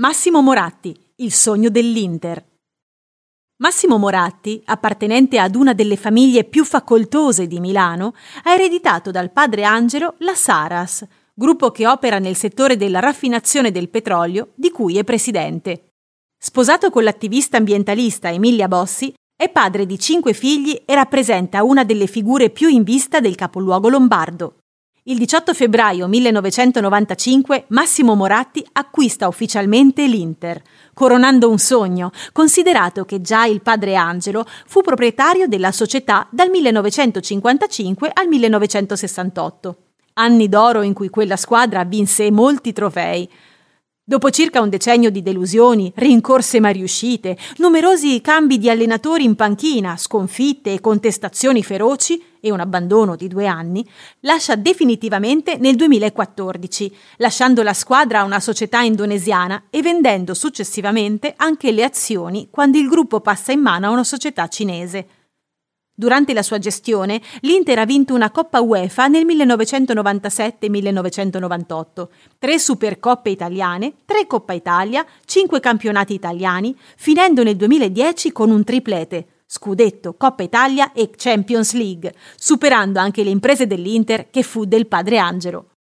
Massimo Moratti, il sogno dell'Inter. Massimo Moratti, appartenente ad una delle famiglie più facoltose di Milano, ha ereditato dal padre Angelo la Saras, gruppo che opera nel settore della raffinazione del petrolio, di cui è presidente. Sposato con l'attivista ambientalista Emilia Bossi, è padre di cinque figli e rappresenta una delle figure più in vista del capoluogo lombardo. Il 18 febbraio 1995 Massimo Moratti acquista ufficialmente l'Inter, coronando un sogno, considerato che già il padre Angelo fu proprietario della società dal 1955 al 1968, anni d'oro in cui quella squadra vinse molti trofei, Dopo circa un decennio di delusioni, rincorse mai riuscite, numerosi cambi di allenatori in panchina, sconfitte e contestazioni feroci e un abbandono di due anni, lascia definitivamente nel 2014, lasciando la squadra a una società indonesiana e vendendo successivamente anche le azioni quando il gruppo passa in mano a una società cinese. Durante la sua gestione, l'Inter ha vinto una Coppa UEFA nel 1997-1998, tre Supercoppe italiane, tre Coppa Italia, cinque campionati italiani, finendo nel 2010 con un triplete, Scudetto, Coppa Italia e Champions League, superando anche le imprese dell'Inter che fu del padre Angelo.